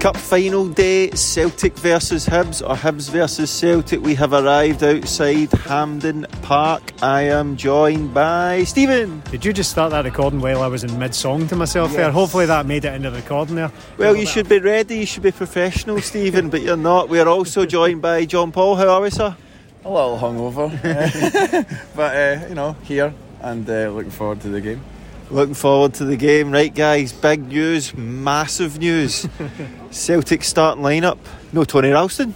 Cup final day, Celtic versus Hibs or Hibs versus Celtic. We have arrived outside Hampden Park. I am joined by Stephen. Did you just start that recording while I was in mid song to myself there? Hopefully that made it into the recording there. Well, you should be ready, you should be professional, Stephen, but you're not. We are also joined by John Paul. How are we, sir? A little hungover, but uh, you know, here and uh, looking forward to the game. Looking forward to the game. Right, guys, big news, massive news. Celtic starting lineup. No Tony Ralston.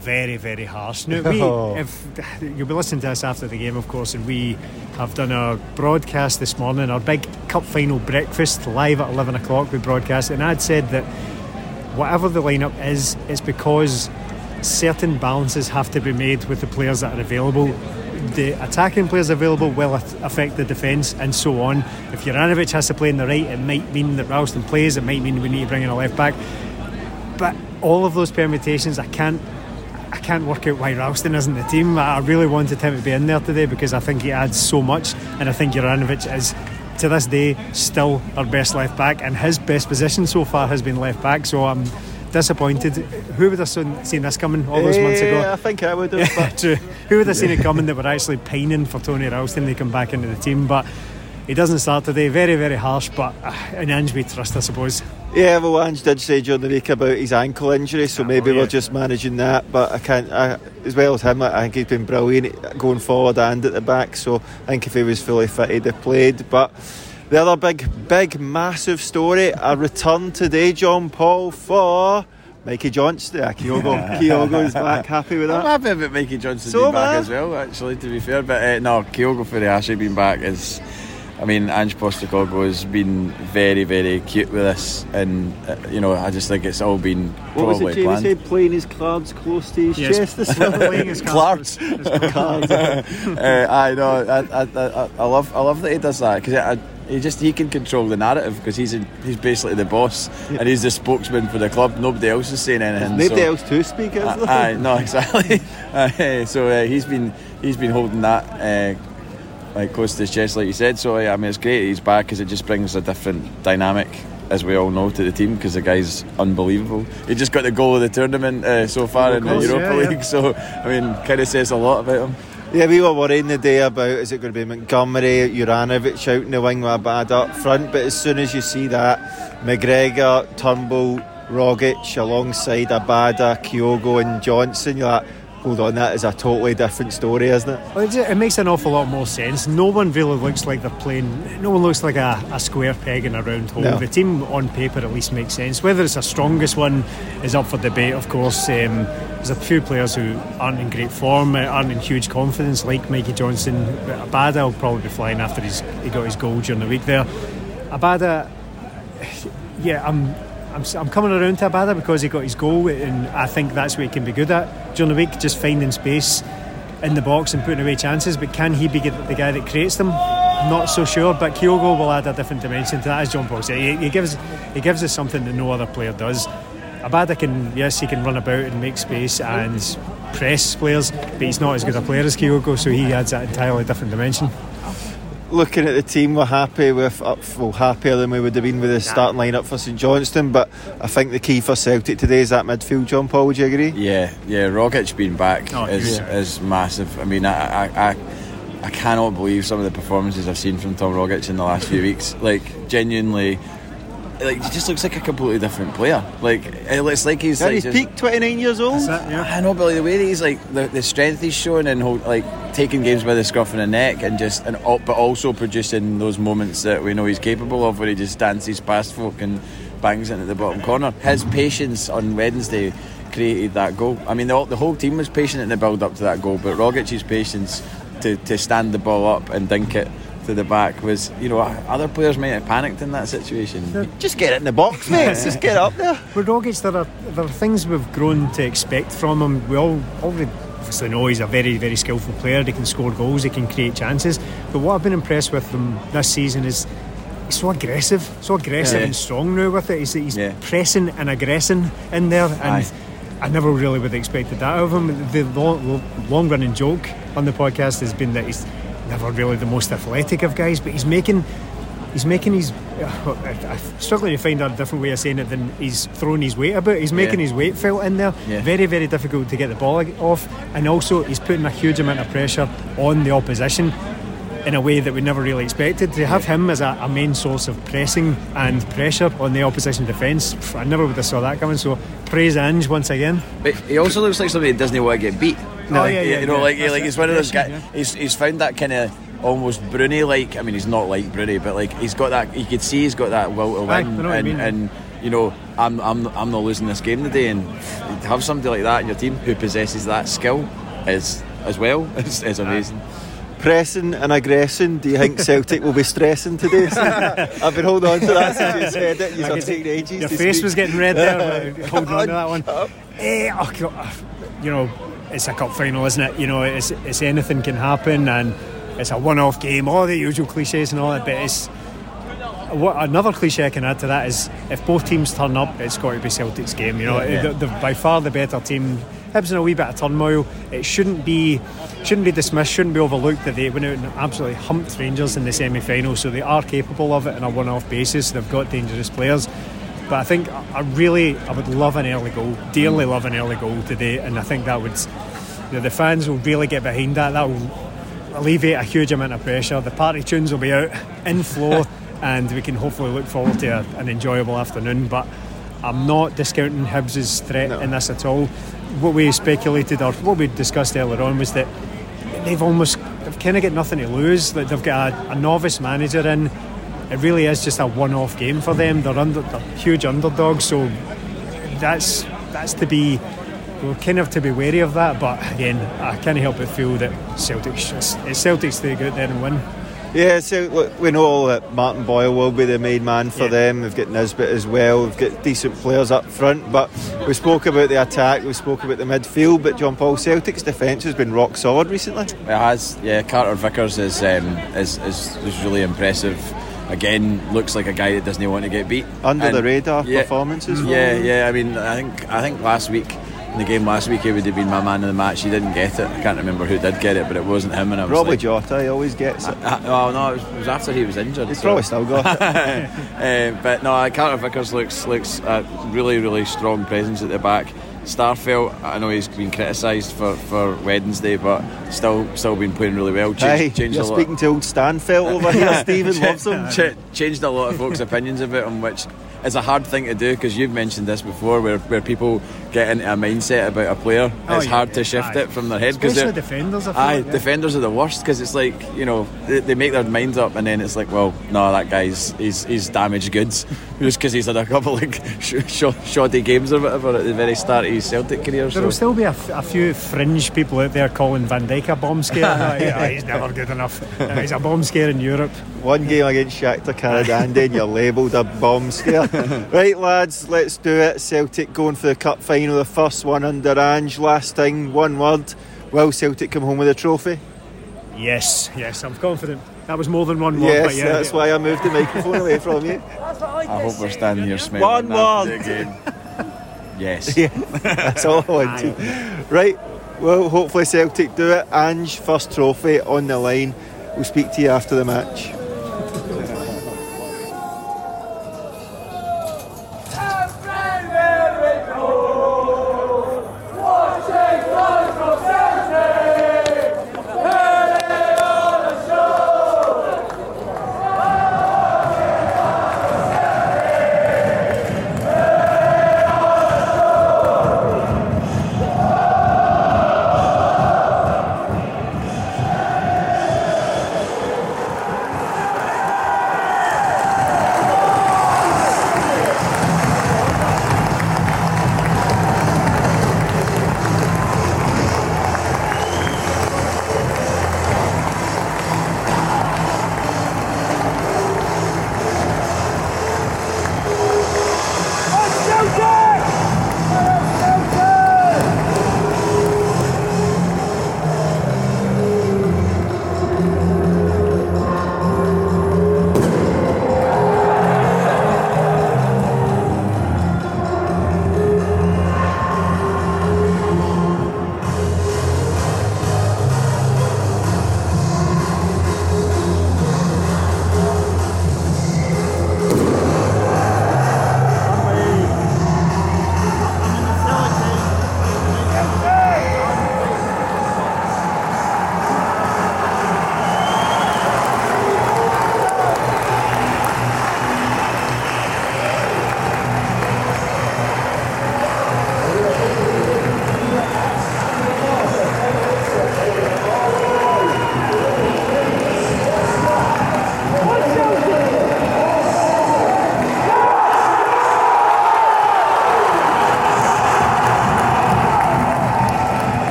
Very, very harsh. Now, we, Oh. if you'll be listening to us after the game, of course, and we have done our broadcast this morning, our big cup final breakfast live at 11 o'clock. We broadcast, and I'd said that whatever the lineup is, it's because certain balances have to be made with the players that are available. The attacking players available will affect the defence and so on. If Juranovic has to play in the right, it might mean that Ralston plays, it might mean we need to bring in a left back. But all of those permutations, I can't I can't work out why Ralston isn't the team. I really wanted him to be in there today because I think he adds so much, and I think Juranovic is, to this day, still our best left back, and his best position so far has been left back. So I'm disappointed. Who would have seen seen this coming all those months ago? I think I would have. but- True. Who would have seen it coming that we're actually pining for Tony Ralston to come back into the team? But he doesn't start today. Very, very harsh, but uh, an Ange we trust, I suppose. Yeah, well, Ange did say during the week about his ankle injury, so Ah, maybe well, yeah. we're just managing that. But I can't, I, as well as him, I think he's been brilliant going forward and at the back. So I think if he was fully fit, he'd have played. But the other big, big, massive story a return today, John Paul, for Mikey Johnston. Yeah, Kyogo. Kyogo is back. Happy with that? I'm that? happy about Mikey Johnston So being back am as well, actually, to be fair. But uh, no, Kyogo Furuhashi being back is. I mean, Ange Postecoglou has been very, very cute with this, and uh, you know, I just think it's all been What was probably it Jamie planned. said? Playing his cards close to his Yes. chest this morning. Playing his cards. Cards. uh, I know. I, I, I, I love. I love that he does that because he just he can control the narrative because he's in, he's basically the boss and he's the spokesman for the club. Nobody else is saying anything. Nobody so- else to speak, is there? Aye, no, exactly. Aye, so uh, he's been he's been holding that uh, like close to his chest, like you said. So yeah, I mean, it's great he's back because it just brings a different dynamic, as we all know, to the team because the guy's unbelievable. He just got the goal of the tournament uh, so far in the Europa yeah, yeah. League. So I mean, kind of says a lot about him. Yeah, we were worrying the day about is it going to be Montgomery, Juranovic out in the wing with a bad up front, but as soon as you see that, McGregor, Turnbull, Rogic alongside Abada, Kyogo and Johnston, you're like, hold on, that is a totally different story, isn't it? Well, it makes an awful lot more sense. No one really looks like they're playing. No one looks like a, a square peg in a round hole. No. The team on paper at least makes sense. Whether it's the strongest one is up for debate. Of course, um, there's a few players who aren't in great form, uh, aren't in huge confidence, like Mikey Johnston. Abada will probably be flying after he's, he got his goal during the week there. Abada, yeah, I'm. I'm, I'm coming around to Abada because he got his goal, and I think that's what he can be good at during the week, just finding space in the box and putting away chances. But can he be the guy that creates them? Not so sure. But Kyogo will add a different dimension to that, as John Paul said. He, he gives he gives us something that no other player does. Abada can yes, he can run about and make space and press players, but he's not as good a player as Kyogo, so he adds that entirely different dimension. Looking at the team, we're happy with uh, well happier than we would have been with the starting lineup for St Johnstone. But I think the key for Celtic today is that midfield. John Paul, would you agree? Yeah, yeah. Rogic being back Oh, is yeah. is massive. I mean, I, I I I cannot believe some of the performances I've seen from Tom Rogic in the last few weeks. Like genuinely. Like he just looks like a completely different player. Like it's like he's At like his just- peak, 29 years old. That's it, yeah. I know, but like the way that he's like the, the strength he's showing and hold, like taking games by the scruff of the neck and just and al- but also producing those moments that we know he's capable of, where he just dances past folk and bangs into the bottom corner. His patience on Wednesday created that goal. I mean, the, the whole team was patient in the build up to that goal, but Rogic's patience to, to stand the ball up and dink it to the back was, you know, other players might have panicked in that situation. Just get it in the box, mate. Just get it up there. With Rogic, there are there are things we've grown to expect from him. We all already obviously know he's a very very skillful player. He can score goals. He can create chances. But what I've been impressed with him this season is. He's so aggressive, so aggressive Yeah. and strong now with it. He's, he's Yeah. pressing and aggressing in there, and Aye. I never really would have expected that of him. The long, long running joke on the podcast has been that he's never really the most athletic of guys, but he's making he's making his. I- I'm struggling to find a different way of saying it than he's throwing his weight about. He's making Yeah. his weight felt in there. Yeah. Very, very difficult to get the ball off, and also he's putting a huge amount of pressure on the opposition in a way that we never really expected. To have him as a, a main source of pressing and pressure on the opposition defence, I never would have saw that coming. So praise Ange once again. But he also looks like somebody that doesn't want to get beat. Oh, yeah, yeah, you know, yeah. like, like he's one of those guys. Yeah. He's, he's found that kind of almost Bruni like. I mean, he's not like Bruni, but like he's got that. You could see he's got that will to Aye, win, you and, mean. and you know, I'm I'm I'm not losing this game today, and to have somebody like that in your team who possesses that skill is as well is, is amazing. Pressing and aggressing. Do you think Celtic will be stressing today? I've been holding on to that since you said it. You've I could taken ages. Your face speak. was getting red there, holding on to that one. Up. Eh, oh, you know, it's a cup final, isn't it? You know, it's, it's anything can happen, and it's a one-off game. All the usual cliches and all that, but it's what another cliche I can add to that is if both teams turn up, it's got to be Celtic's game. You know, Yeah. They're by far the better team. Hibs in a wee bit of turmoil. It shouldn't be shouldn't be dismissed. Shouldn't be overlooked that they went out and absolutely humped Rangers in the semi-final. So they are capable of it on a one-off basis. They've got dangerous players. But I think I really, I would love an early goal, dearly love an early goal today, and I think that would, you know, the fans will really get behind that. That will alleviate a huge amount of pressure. The party tunes will be out in flow, and we can hopefully look forward to a, an enjoyable afternoon. But I'm not discounting Hibs' threat in this at all. What we speculated or what we discussed earlier on was that they've almost they've kind of got nothing to lose. Like they've got a, a novice manager in. It really is just a one-off game for them. They're under they're huge underdogs, so that's that's to be we're kind of to be wary of that. But again, I can't help but feel that Celtics just it's Celtics to go out there and win. Yeah, so look, we know that Martin Boyle will be the main man for Yeah. them. We've got Nisbet as well. We've got decent players up front, but we spoke about the attack. We spoke about the midfield. But John Paul Celtic's defence has been rock solid recently. It has, yeah. Carter Vickers is um, is, is is really impressive. Again, looks like a guy that doesn't want to get beat. Under And- the radar yeah, performances. Yeah, yeah. I mean, I think I think last week in the game last week he would have been my man of the match. He didn't get it. I can't remember who did get it, but it wasn't him. And I was Probably like, Jota. He always gets it. Oh no, it was, it was after he was injured. He's so- probably still got it. Uh, but no, Carter Vickers looks looks a really really strong presence at the back. Starfelt, I know he's been criticised for, for Wednesday, but still still been playing really well. Hey, Changed, changed you're a lot. speaking to old Starfelt over here. Stephen loves him. Ch- changed a lot of folks' opinions about him, which is a hard thing to do because you've mentioned this before, where, where people get into a mindset about a player. Oh, it's yeah, hard to shift aye. it from their head because Especially defenders, I feel Aye, like, yeah. defenders are the worst because it's like you know they, they make their minds up and then it's like, well, no, that guy's he's, he's damaged goods just because he's had a couple like sh- sh- shoddy games or whatever at the very start of his Celtic career. There will So. still be a, f- a few fringe people out there calling Van Dijk a bomb scare. Yeah, he's never good enough. Uh, he's a bomb scare in Europe. One game against Shakhtar Karagandy and you're labelled a bomb scare. right, lads, let's do it. Celtic going for the cup final, the first one under Ange. Last thing, one word. Will Celtic come home with a trophy? Yes, yes, I'm confident. That was more than one word, yes, but yeah. that's why I moved the microphone away from you. I hope we're standing here smiling One after word. the. Yes. Yeah, that's all I wanted. Right, well, hopefully Celtic do it. Ange, first trophy on the line. we'll speak to you after the match.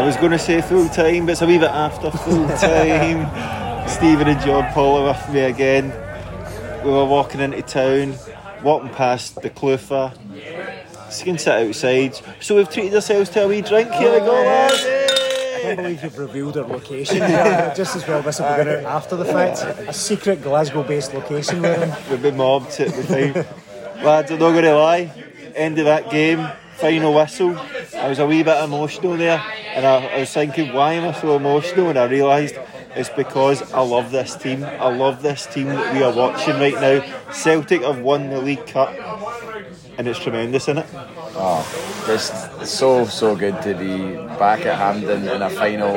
I was going to say full time, but it's a wee bit after full time. Stephen and John Paul are with me again. We were walking into town, walking past the Clufa. So you can sit outside. So we've treated ourselves to a wee drink. Here we go, lads. I can't believe you've revealed our location. Just as well, this will be going out after the fact. A secret Glasgow-based location we're in. We've been mobbed at the time. Lads, I'm not going to lie. End of that game, final whistle. I was a wee bit emotional there, and I, I was thinking, why am I so emotional? And I realised it's because I love this team. I love this team that we are watching right now. Celtic have won the League Cup, and it's tremendous, isn't it? Oh, just so so good to be back at Hampden in a final,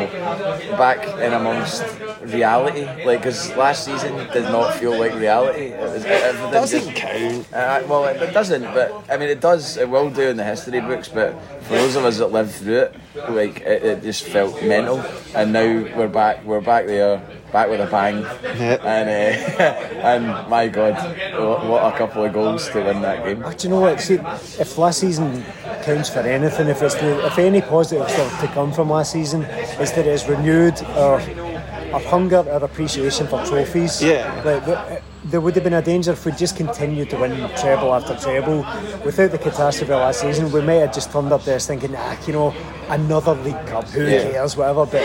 back in amongst reality. Like, because last season did not feel like reality. It was, everything Doesn't just- count. Uh, well, it, it doesn't, but I mean, it does. It will do in the history books. But for those of us that lived through it, like it, it just felt mental. And now we're back. We're back there, back with a bang. And uh, and my God, what, what a couple of goals to win that game. Oh, do you know what? See, if last season for anything, if it's the, if any positives are to come from last season, is that it's renewed our our hunger, our appreciation for trophies. Yeah. Like, there would have been a danger if we just continued to win treble after treble. Without the catastrophe last season, we might have just turned up there thinking, ah, you know, another League Cup, who Yeah. cares, whatever. But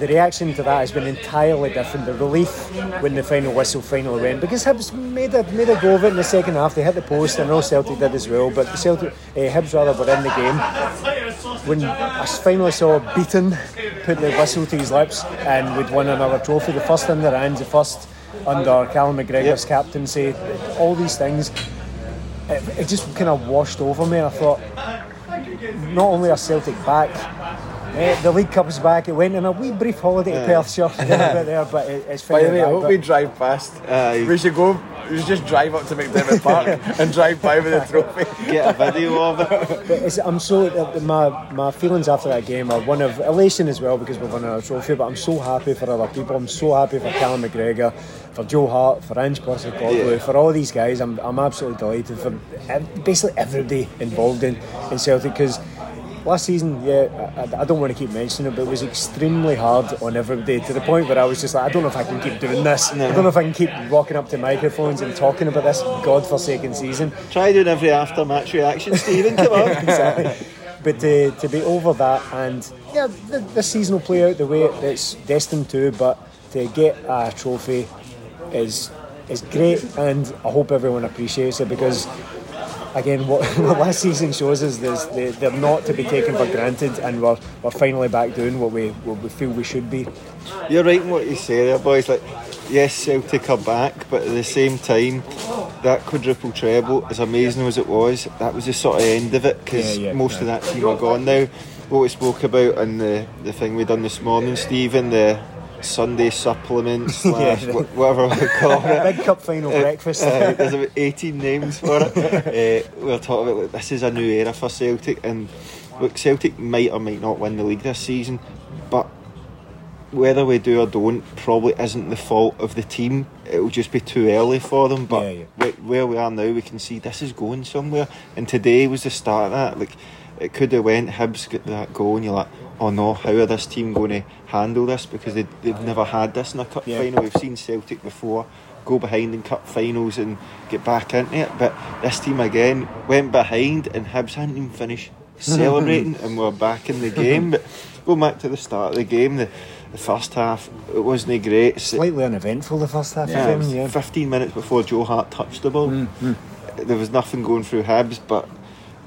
the reaction to that has been entirely different. The relief when the final whistle finally went, because Hibs made a, made a go of it in the second half. They hit the post, I know Celtic did as well, but the Celtic, uh, Hibs rather were in the game. When I finally saw Beaton put the whistle to his lips and we'd won another trophy, the first in their hands, the first under Callum McGregor's captaincy, all these things, it, it just kind of washed over me. And I thought, not only are Celtic back, eh, the League Cup is back. It went on a wee brief holiday to Perth, sure, a there, but it, it's By the finally way, I hope we drive past. Aye. We should go. We should just drive up to McDiarmid Park and drive by with the trophy. Get a video of it. But it's, I'm so uh, my my feelings after that game are one of elation as well because we've won a trophy. But I'm so happy for other people. I'm so happy for Callum McGregor, for Joe Hart, for Ange Postecoglou, Yeah. for all these guys. I'm, I'm absolutely delighted for basically everybody involved in in Celtic because last season, yeah, I, I, don't want to keep mentioning it, but it was extremely hard on everybody to the point where I was just like, I don't know if I can keep doing this. No. I don't know if I can keep walking up to microphones and talking about this godforsaken season. Try doing every after match reaction, Stephen. Come on. exactly. But to, to be over that and yeah, the, the season will play out the way it's destined to, but to get a trophy is is great, and I hope everyone appreciates it because again, what, what last season shows us is they, they're not to be taken for granted, and we're, we're finally back doing what we what we feel we should be. You're right in what you say there, boys. Like, yes, Celtic are back, but at the same time, that quadruple treble, as amazing as it was, that was the sort of end of it because yeah, yeah, most yeah. of that team are gone now. What we spoke about and the the thing we done this morning, Stephen, the Sunday supplements, slash yeah, whatever we call it. Big cup final uh, breakfast. Uh, there's about 18 names for it. uh, we're talking about like, this is a new era for Celtic, and look, Celtic might or might not win the league this season, but whether we do or don't probably isn't the fault of the team. It'll just be too early for them. But yeah, yeah. where we are now, we can see this is going somewhere. And today was the start of that. Like it could have went. Hibs get that goal, and you're like oh no, how are this team going to handle this? Because they, they've never had this in a cup yeah. final. We've seen Celtic before go behind in cup finals and get back into it, but this team again went behind and Hibs hadn't even finished celebrating and we're back in the game. But going back to the start of the game, the, the first half it wasn't great. Slightly uneventful the first half yeah, of the. Yeah. Fifteen minutes before Joe Hart touched the ball, mm-hmm. there was nothing going through Hibs, but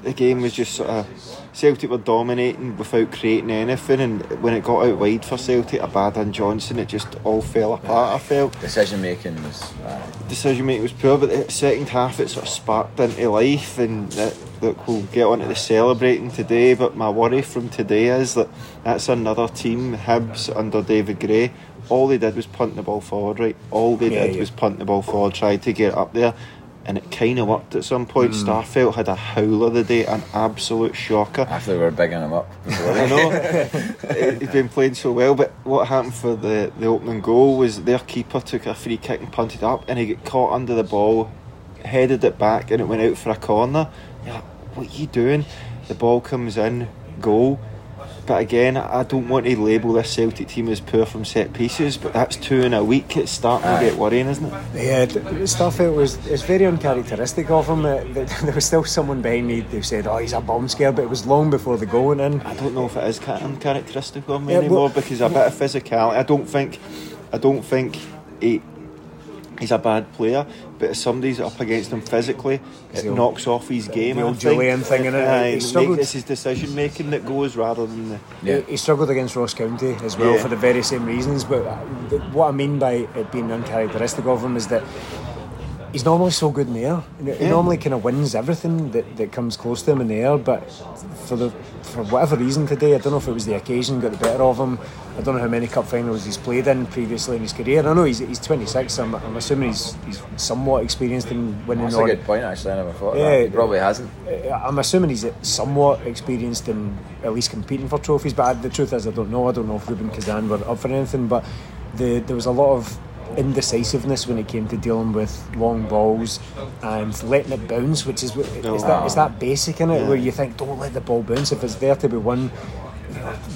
the game was just sort of Celtic were dominating without creating anything, and when it got out wide for Celtic, Abada Johnston, it just all fell apart. I felt decision making was uh... decision making was poor, but the second half it sort of sparked into life, and that, look, we'll get on to the celebrating today. But my worry from today is that that's another team, Hibs under David Gray. All they did was punt the ball forward, right? All they yeah, did yeah. was punt the ball forward, tried to get up there and it kind of worked at some point. Mm. Starfelt had a howler the day, an absolute shocker. After they were bigging him up. I know. He's been playing so well, but what happened for the, the opening goal was their keeper took a free kick and punted up, and he got caught under the ball, headed it back, and it went out for a corner. Like, what are you doing? The ball comes in, goal but again, I don't want to label this Celtic team as poor from set pieces, but that's two in a week. It's starting Aye. to get worrying, isn't it? Yeah, Starfelt was it's very uncharacteristic of him. there was still someone behind me who said, "Oh, he's a bomb scare," but it was long before the going in. I don't know if it is uncharacteristic of him yeah, anymore because a bit of physicality. I don't think, I don't think he he's a bad player, but if somebody's up against him physically, it knocks off his game. The old Jullien thing in it. Uh, he struggled. It's his decision making that goes rather than the. Yeah. He, he struggled against Ross County as well yeah. for the very same reasons. But uh, what I mean by it being uncharacteristic of him is that he's normally so good in the air. He yeah. normally kind of wins everything that, that comes close to him in the air, but for the for whatever reason today, I don't know if it was the occasion got the better of him. I don't know how many cup finals he's played in previously in his career. I know he's, he's 26. I'm, I'm assuming he's, he's somewhat experienced in winning. That's a good point. Actually, I never thought. Yeah, he probably hasn't. Uh, I'm assuming he's somewhat experienced in at least competing for trophies. But the truth is, I don't know. I don't know if Rubin Kazan were up for anything. But the, there was a lot of indecisiveness when it came to dealing with long balls and letting it bounce, which is is that is that basic in it yeah. where you think don't let the ball bounce if it's there to be won,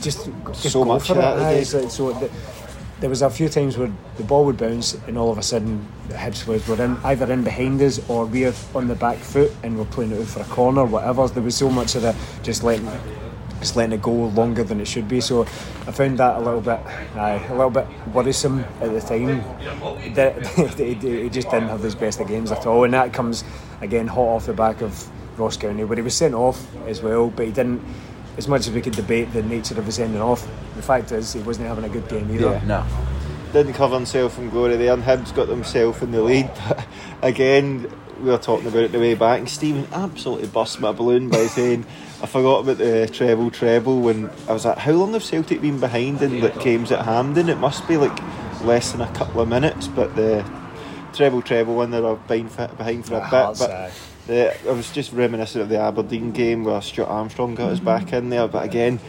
just just so go much for it. so the, there was a few times where the ball would bounce and all of a sudden the Hibs were in either in behind us or we're on the back foot and we're playing it out for a corner, whatever. There was so much of the just letting just letting it go longer than it should be. So I found that a little bit, uh, a little bit worrisome at the time. That he just didn't have his best of games at all, and that comes again hot off the back of Ross County, where he was sent off as well, but he didn't. As much as we could debate the nature of his sending off, the fact is he wasn't having a good game either. Yeah, no. Didn't cover himself from glory there, and Hibs got themselves in the lead. But again, we were talking about it the way back, and Stephen absolutely burst my balloon by saying I forgot about the treble treble when I was like, how long have Celtic been behind in the games at Hampden? It must be like less than a couple of minutes, but the treble treble one were behind for, behind for a ah, bit. But the, I was just reminiscent of the Aberdeen game where Stuart Armstrong got us back in there, but again.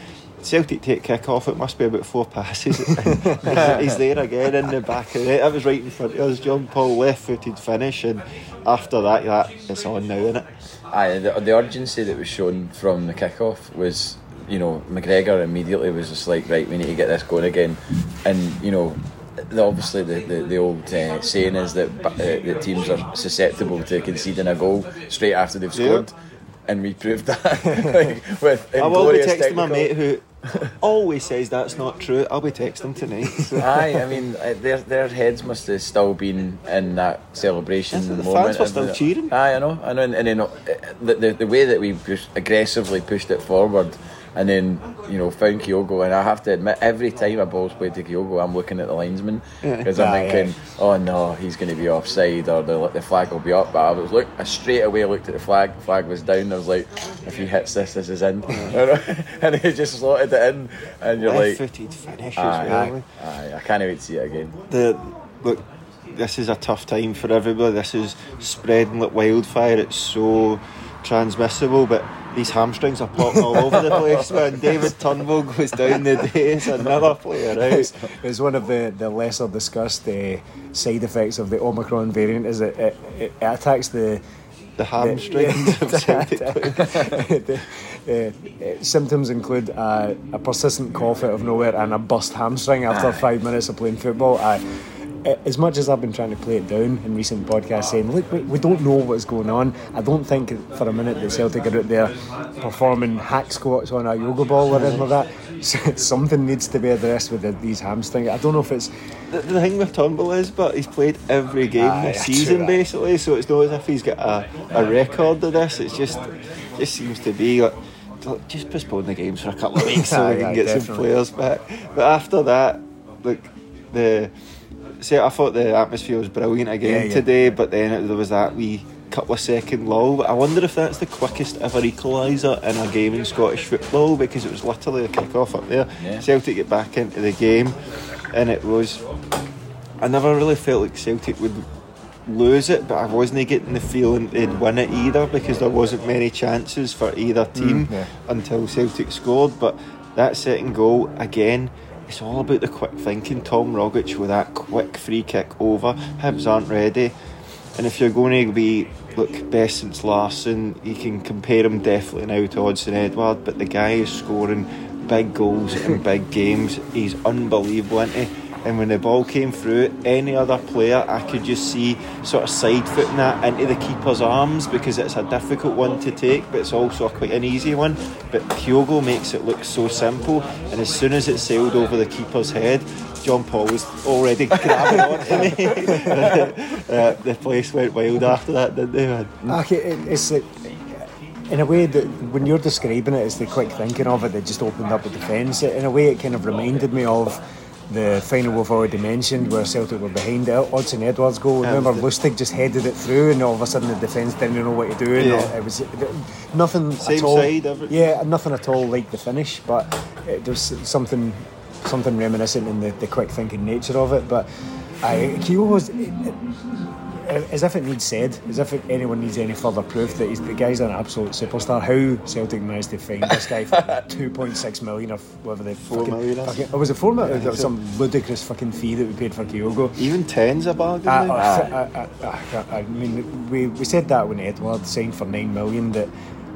Celtic take kick off, it must be about four passes. he's there again in the back of it. That was right in front of us. John Paul left footed finish, and after that, that it's on now, isn't it? Aye, the, the urgency that was shown from the kick-off was you know, McGregor immediately was just like, right, we need to get this going again, and you know. The, obviously, the, the, the old uh, saying is that uh, that teams are susceptible to conceding a goal straight after they've scored, and we proved that. like, with I will be texting my mate who always says that's not true. I'll be texting tonight. so. Aye, I mean, uh, their their heads must have still been in that celebration the fans moment. were still cheering. Aye, I know, I know, and, and then uh, the, the the way that we aggressively pushed it forward, and then you know found Kyogo, and I have to admit, every time a ball's played to Kyogo, I'm looking at the linesman because I'm ah, Aye, thinking, oh no, he's going to be offside or the the flag will be up. But I was look, I straight away looked at the flag. The flag was down. I was like, if he hits this, this is in, and he just slotted it in, and you're like, Left-footed finish aye, as aye, aye, I can't wait to see it again. the look this is a tough time for everybody this is spreading like wildfire it's so transmissible but these hamstrings are popping all over the place when David Turnbull goes down the day it's another player out. It's, it's one of the, the lesser discussed uh, side effects of the Omicron variant is it, it, it attacks the the hamstrings of the, uh, uh, symptoms include uh, a persistent cough out of nowhere and a burst hamstring after five minutes of playing football. I, uh, as much as I've been trying to play it down in recent podcasts, saying, look, we, we don't know what's going on, I don't think for a minute that Celtic are out there performing hack squats on a yoga ball or anything like that. Something needs to be addressed with the, these hamstrings. I don't know if it's the, the thing with Turnbull is but he's played every game Aye, this season basically so it's not as if he's got a, a record of this. It's just just seems to be like just postpone the games for a couple of weeks so we can get some players back. But after that look the see I thought the atmosphere was brilliant again Yeah, yeah. today but then it, there was that wee couple of second lull I wonder if that's the quickest ever equaliser in a game in Scottish football because it was literally a kick off up there Yeah. Celtic get back into the game and it was I never really felt like Celtic would lose it, but I wasn't getting the feeling they'd win it either because there wasn't many chances for either team mm, yeah. until Celtic scored. But that second goal, again, it's all about the quick thinking. Tom Rogic with that quick free kick over. Hibs aren't ready. And if you're going to be, look, best since Larson, you can compare him definitely now to Odsonne Edouard, but the guy is scoring big goals in big games. He's unbelievable, isn't he? And when the ball came through, any other player, I could just see sort of side footing that into the keeper's arms because it's a difficult one to take, but it's also quite an easy one. But Kyogo makes it look so simple, and as soon as it sailed over the keeper's head, John Paul was already grabbing onto me. uh, the place went wild after that, didn't they, man? Okay, it's uh, in a way that when you're describing it, it's the quick thinking of it that just opened up the defence. In a way, it kind of reminded me of the final we've already mentioned, where Celtic were behind it. Odsonne Edouard's goal. Remember, Lustig just headed it through, and all of a sudden the defence didn't know what to do. Yeah. it was nothing Same at all. side. Yeah, nothing at all like the finish, but it, there's something something reminiscent in the, the quick thinking nature of it. But I, Kyogo's as if it needs said, as if it, anyone needs any further proof that he's, the guy's an absolute superstar. How Celtic managed to find this guy for 2.6 million or whatever they Four fucking, million, fucking, oh, was it four million? Yeah, I There was think some ludicrous fucking fee that we paid for Kyogo. Even 10's a bargain. I, now. I, I, I, I mean, we, we said that when Edouard signed for 9 million that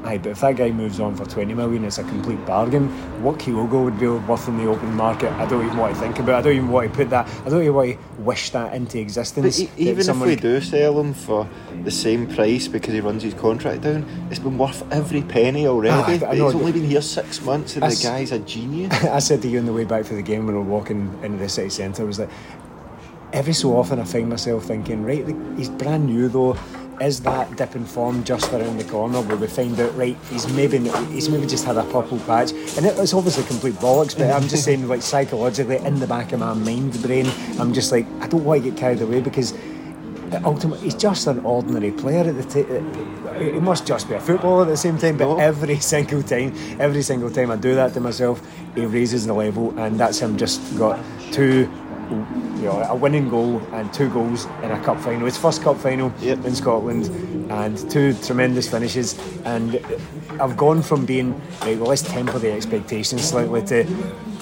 aye, but if that guy moves on for 20 million, it's a complete bargain. What Kyogo would be worth in the open market, I don't even want to think about. I don't even want to put that, I don't even want to wish that into existence. But e- even if we do sell him for the same price because he runs his contract down, it's been worth every penny already. Ah, I He's know. only been here six months and That's- the guy's a genius. I said to you on the way back for the game when we were walking into the city centre was that every so often I find myself thinking, right, he's brand new though. Is that dip in form just around the corner where we find out, right, he's maybe he's maybe just had a purple patch, and it, it's obviously complete bollocks. But I'm just saying, like psychologically, in the back of my mind brain, I'm just like, I don't want to get carried away because ultimately he's just an ordinary player at the t- he must just be a footballer at the same time but No. every single time every single time I do that to myself he raises the level and that's him just got two you know, a winning goal and two goals in a cup final. His first cup final Yep. in Scotland, and two tremendous finishes. And I've gone from being right, well, let's temper the expectations slightly to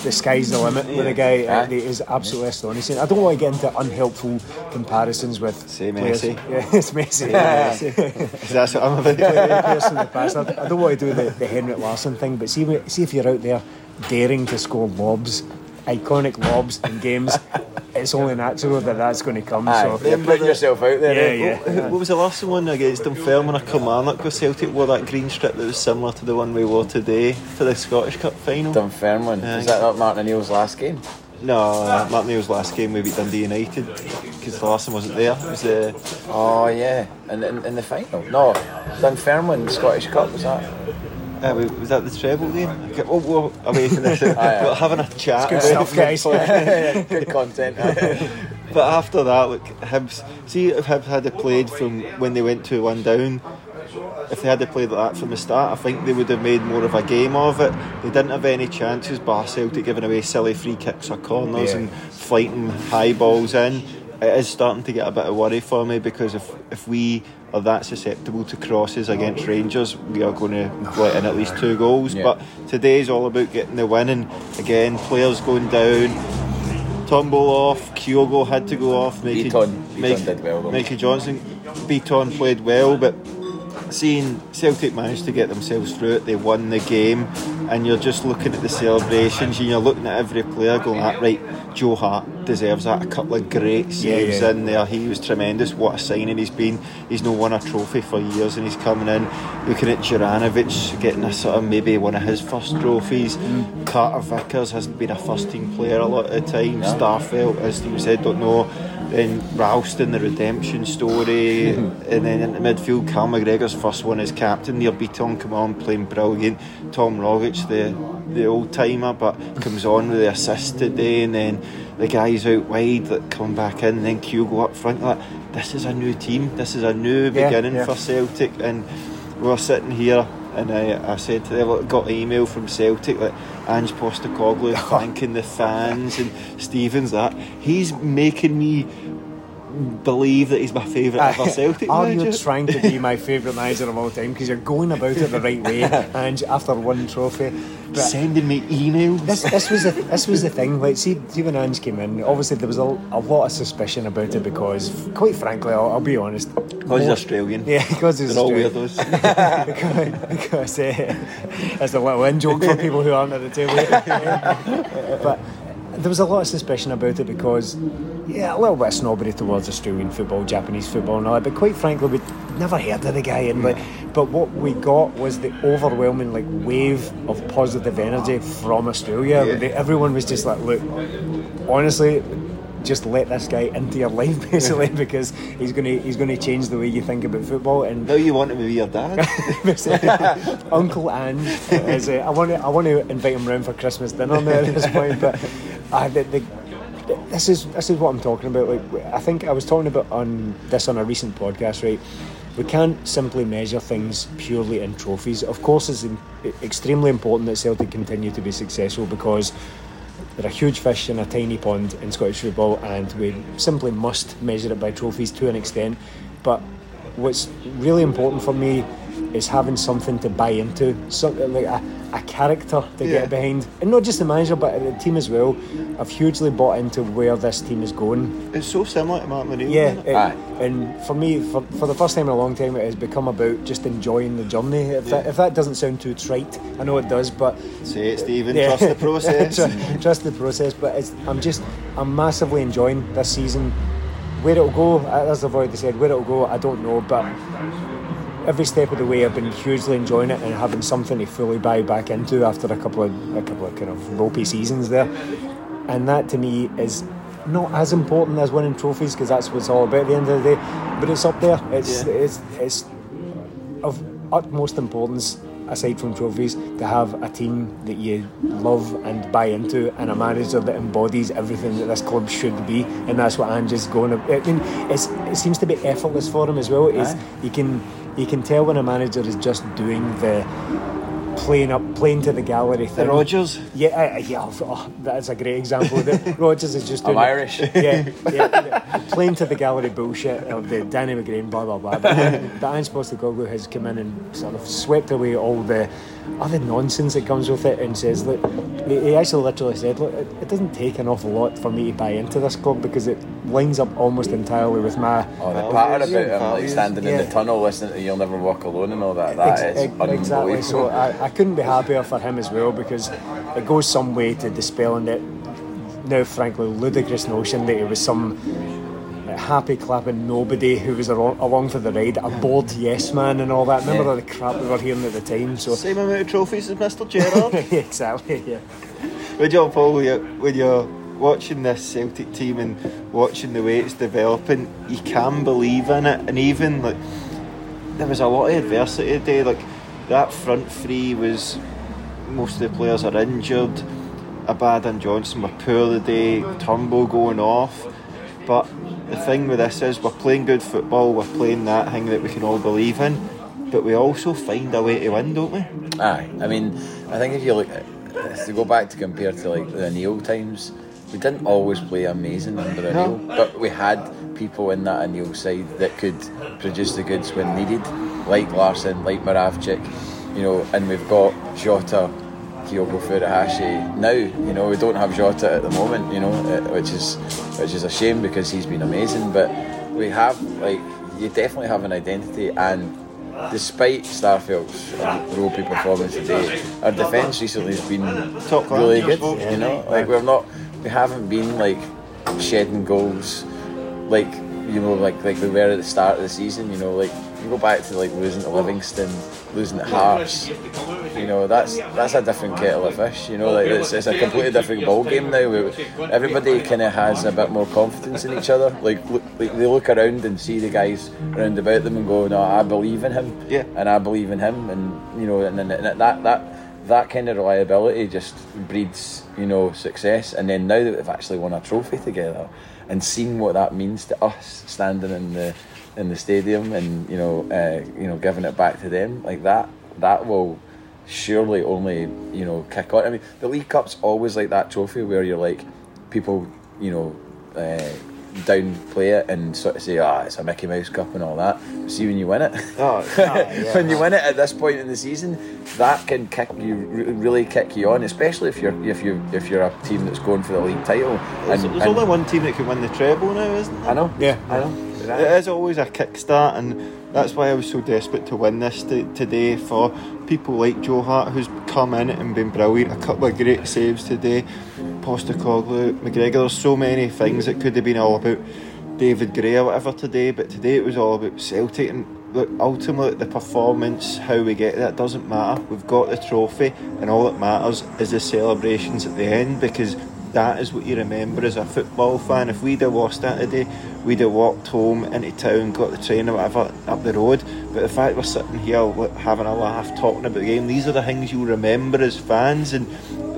the sky's the limit with the guy. Ah. He is absolutely astonishing. I don't want to get into unhelpful comparisons with Say. Messi. Yeah, it's Messi. That's what I'm about. players from the past. I, I don't want to do the, the Henrik Larsson thing, but see, see if you're out there daring to score lobs, iconic lobs in games, it's only natural that that's going to come. Aye, so you're putting yourself out there. Yeah, eh? yeah. What was the last one against Dunfermline or Kilmarnock where Celtic wore that green strip that was similar to the one we wore today for the Scottish Cup final? Dunfermline. Aye. Is that not Martin O'Neill's last game? No, uh, Martin Neil's last game we beat Dundee United because the last one wasn't there. It was the Oh yeah, in, in, in the final. No, Dunfermline Scottish Cup was that? Uh, was that the treble game? Okay, well, well, away from this, we're having a chat. good about stuff, guys. Good content. But after that, look, Hibs. See if Hibs had played from when they went to one down. If they had it played like that from the start, I think they would have made more of a game of it. They didn't have any chances, bar Celtic giving away silly free kicks or corners Yeah. and fighting high balls in. It is starting to get a bit of worry for me because if if we are that susceptible to crosses against Rangers, we are going to let in at least two goals. Yeah. But is all about getting the win, and again, players going down. Tumble off, Kyogo had to go off. Mikey, Bitton- Bitton Mikey- did well, though. Mikey Johnston, Bitton played well, but seeing Celtic managed to get themselves through it, they won the game, and you're just looking at the celebrations, and you're looking at every player going, "Ah, right, Joe Hart deserves that. A couple of great saves yeah. in there. He was tremendous. What a signing he's been. He's not won a trophy for years, and he's coming in. Looking at Juranovic getting a sort of maybe one of his first trophies. Carter Vickers hasn't been a first team player a lot of the time. Starfelt, as Steve said, don't know. Then Ralston, the redemption story, and then in the midfield, Cal McGregor's first one as captain. Nir Bitton come on playing brilliant. Tom Rogic, the the old timer, but comes on with the assist today, and then the guys out wide that come back in, and then Kyogo up front. Like this is a new team. This is a new Yeah, beginning yeah. for Celtic, and we're sitting here. And I, I said to them, look, got an email from Celtic that Ange Postecoglou thanking the fans and Stevens that he's making me believe that he's my favourite ever Celtic Are manager. you trying to be my favourite manager of all time? Because you're going about it the right way, and after one trophy. But Sending me emails. this, this was the, this was the thing. Like, see, see when Ange came in, obviously there was a, a lot of suspicion about it because, quite frankly, I'll, I'll be honest. Because he's Australian. Yeah, because he's They're all Australian. weirdos. because, because uh, that's a little in joke for people who aren't at the table. but there was a lot of suspicion about it because, yeah, a little bit of snobbery towards Australian football, Japanese football, and all that. But quite frankly, we'd never heard of the guy. And like, but what we got was the overwhelming like wave of positive energy from Australia. Yeah. Everyone was just like, look, honestly. Just let this guy into your life, basically, because he's gonna he's gonna change the way you think about football. And now you want him to be your dad? Uncle Ange is. Uh, I want to. I want to invite him round for Christmas dinner now at this point. But uh, the, the, this is this is what I'm talking about. Like I think I was talking about on this on a recent podcast. Right, we can't simply measure things purely in trophies. Of course, it's in, extremely important that Celtic continue to be successful because. They're a huge fish in a tiny pond in Scottish football, and we simply must measure it by trophies to an extent. But what's really important for me is having something to buy into, something like a, a character to Yeah. get behind, and not just the manager, but the team as well. I've hugely bought into where this team is going. it's so similar to Mark O'Neill. Yeah, isn't it? it- Aye. and for me, for, for the first time in a long time, it has become about just enjoying the journey. If, that, if that doesn't sound too trite, I know it does, but Say it, Stephen. yeah. Trust the process. Tru- trust the process. But it's, I'm just, I'm massively enjoying this season. Where it'll go, as I've already said, where it'll go, I don't know. But every step of the way, I've been hugely enjoying it and having something to fully buy back into after a couple of a couple of kind of ropey seasons there. And that to me is not as important as winning trophies because that's what it's all about at the end of the day. But it's up there. It's Yeah. it's it's of utmost importance aside from trophies to have a team that you love and buy into and a manager that embodies everything that this club should be and that's what Ange is going to I mean it's, it seems to be effortless for him as well is you can you can tell when a manager is just doing the playing up, playing to the gallery thing. The Rodgers. Yeah, uh, yeah, oh, that's a great example. The Rodgers is just I'm doing it. Irish. Yeah, yeah, playing to the gallery bullshit of the Danny McGrain, blah blah blah. But, but Ange Postecoglou has come in and sort of swept away all the other nonsense that comes with it and says, look, he he actually literally said, look, it, it doesn't take an awful lot for me to buy into this club because it lines up almost entirely with my. Oh, the patter about him, like values, standing in the tunnel listening to "You'll Never Walk Alone" and all that. That Ex- is ex- exactly. So I, I couldn't be happier for him as well because it goes some way to dispelling that now frankly ludicrous notion that he was some happy clapping nobody who was along, for the ride, a bored yes man and all that. Remember Yeah. all the crap we were hearing at the time? So Same amount of trophies as Mr. Gerrard. exactly, yeah. Would you, Paul, when you're, when you're watching this Celtic team and watching the way it's developing, you can believe in it. And even like there was a lot of adversity today. Like that front three was most of the players are injured. Abada and Johnston were poor today. Turnbull going off. But the thing with this is we're playing good football. We're playing that thing that we can all believe in. But we also find a way to win, don't we? Aye, I mean, I think if you look at to go back to compare to like the Neil times, we didn't always play amazing under No. Neil, but we had people in that Neil side that could produce the goods when needed, like Larsson, like Moravcik, you know, and we've got Jota, Kyogo Furuhashi. Now, you know, we don't have Jota at the moment, you know, uh, which is which is a shame because he's been amazing, but we have like you definitely have an identity and despite Starfelt's ropey performance today, our defence recently has been Top really good. You know, like we're not, we haven't been like shedding goals, like you know, like like we were at the start of the season. You know, like you go back to like losing to Livingston, losing to Hearts. You know, that's that's a different kettle of fish. You know, like it's, it's a completely different ball game now. We, everybody kind of has a bit more confidence in each other. Like, look, like they look around and see the guys around about them and go, "No, I believe in him." Yeah. and I believe in him, and you know, and, and, and that that that kind of reliability just breeds you know success. And then now that we've actually won a trophy together, and seen what that means to us standing in the in the stadium, and you know, uh, you know, giving it back to them like that, that will surely only you know kick on. I mean, the League Cup's always like that trophy where you're like people, you know. Uh, downplay it and sort of say, ah, it's a Mickey Mouse Cup and all that. See when you win it. Oh, when you win it at this point in the season, that can kick you really kick you on, especially if you're if you if you're a team that's going for the league title. There's, And, there's and- only one team that can win the treble now, isn't there? I know, Yeah. I know. It is always a kickstart, and that's why I was so desperate to win this t- today for people like Joe Hart, who's come in and been brilliant. A couple of great saves today. Postecoglou, McGregor. There's so many things that could have been all about David Gray or whatever today, but today it was all about Celtic. And look, ultimately, the performance, how we get it doesn't matter. We've got the trophy, and all that matters is the celebrations at the end because that is what you remember as a football fan. If we'd have lost that today, we'd have walked home into town, got the train or whatever up the road. But the fact we're sitting here having a laugh, talking about the game, these are the things you'll remember as fans. And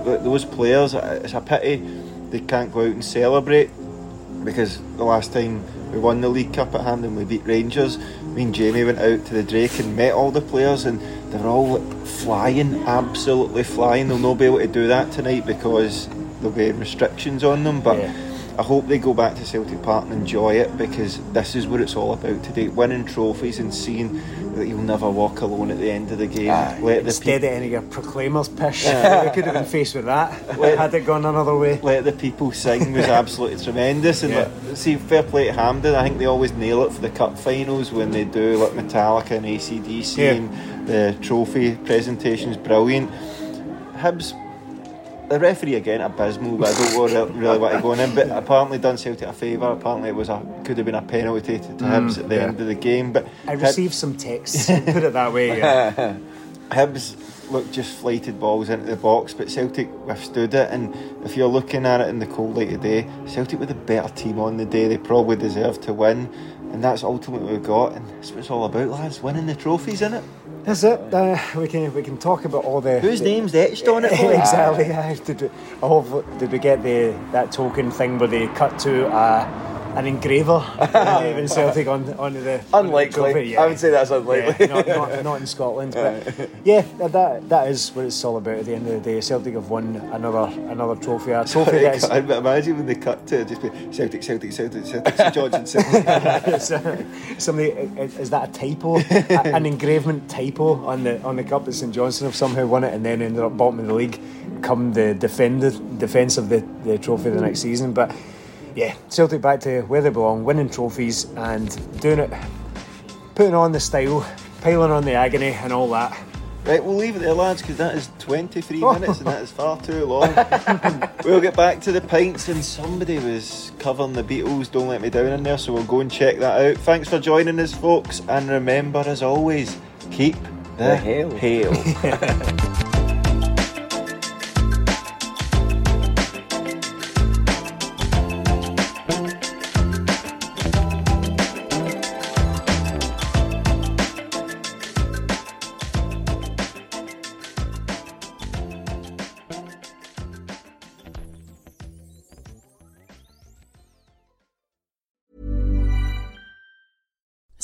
those players, uh, it's a pity they can't go out and celebrate because the last time we won the League Cup at hand and we beat Rangers, me and Jamie went out to the Drake and met all the players and they were all flying, absolutely flying. They'll not be able to do that tonight because there'll be restrictions on them. But I hope they go back to Celtic Park and enjoy it because this is what it's all about today: winning trophies and seeing that you'll never walk alone at the end of the game. Aye. Let the Instead peop- of any of your proclaimers pish, we could have been faced with that had it gone another way. let the people sing was absolutely tremendous. And Yeah. like, see, fair play to Hampden. I think they always nail it for the cup finals when they do like Metallica and ACDC Yeah. and the trophy presentation's brilliant. Hibs, the referee again abysmal, but I don't really, really want to go on in. But apparently done Celtic a favour. Apparently it was a could have been a penalty to, to Hibs mm, at the yeah. end of the game. But I Hib- received some texts, put it that way. Yeah. Hibs looked just flighted balls into the box, but Celtic withstood it. And if you're looking at it in the cold light of day, Celtic were the better team on the day. They probably deserved to win, and that's ultimately what we got. And that's what it's all about, lads. Winning the trophies, in it. That's it. Uh, we can we can talk about all the Whose the- name's etched on it? exactly. Yeah. Did we, oh, did we get the that token thing where they cut to uh, an engraver in Celtic on onto the unlikely. Trophy. Yeah. I would say that's unlikely. Yeah, not, not, not, in Scotland, but yeah, that that is what it's all about. At the end of the day, Celtic have won another another trophy. A trophy that is. I imagine when they cut to just be Celtic, Celtic, Celtic, Celtic, St George Celtic. Uh, somebody is that a typo? an engravement typo on the on the cup that St Johnstone have somehow won it and then ended up bottom of the league, come the defender defence of the, the trophy the next season. But yeah, Celtic back to where they belong, winning trophies and doing it, putting on the style, piling on the agony and all that. Right, we'll leave it there, lads, because that is 23 minutes and that is far too long. we'll get back to the pints, and somebody was covering the Beatles, Don't Let Me Down in there, so we'll go and check that out. Thanks for joining us, folks, and remember, as always, keep the, The hail. hail.